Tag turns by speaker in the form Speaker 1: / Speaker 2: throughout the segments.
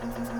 Speaker 1: thank
Speaker 2: you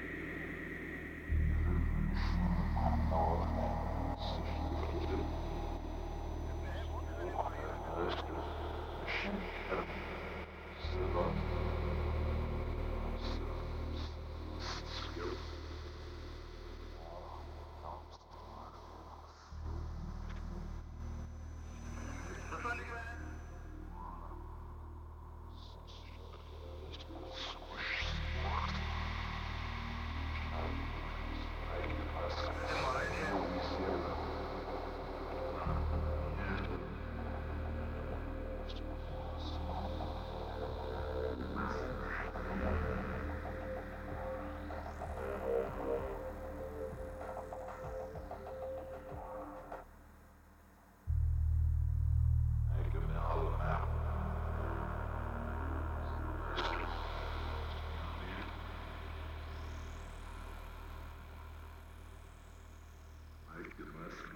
Speaker 2: Good work.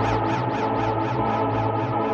Speaker 3: Thank you.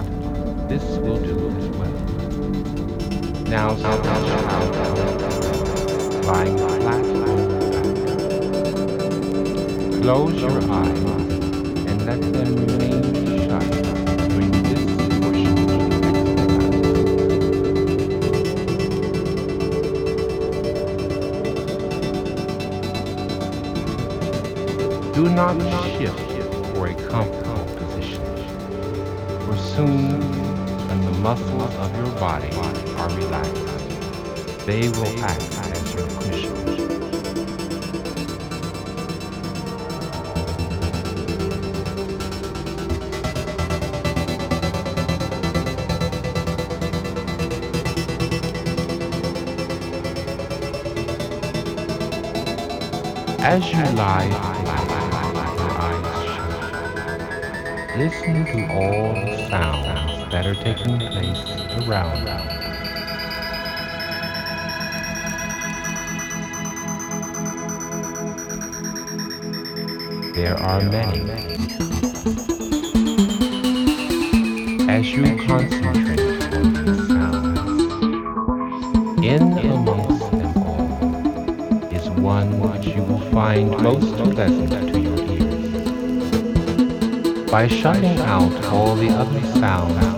Speaker 3: Is this will do as well. Now stretch out, lying flat on your back. Close your eyes and let them remain shut during this. Do not shift muscles of your body are relaxed, they will act as your cushion. As you lie flat, your eyes shut, listen to all the sounds that are taking place around. There are many. As you concentrate on these sounds, in amongst them all is one which you will find most pleasant to your ears. By shutting out all the other sounds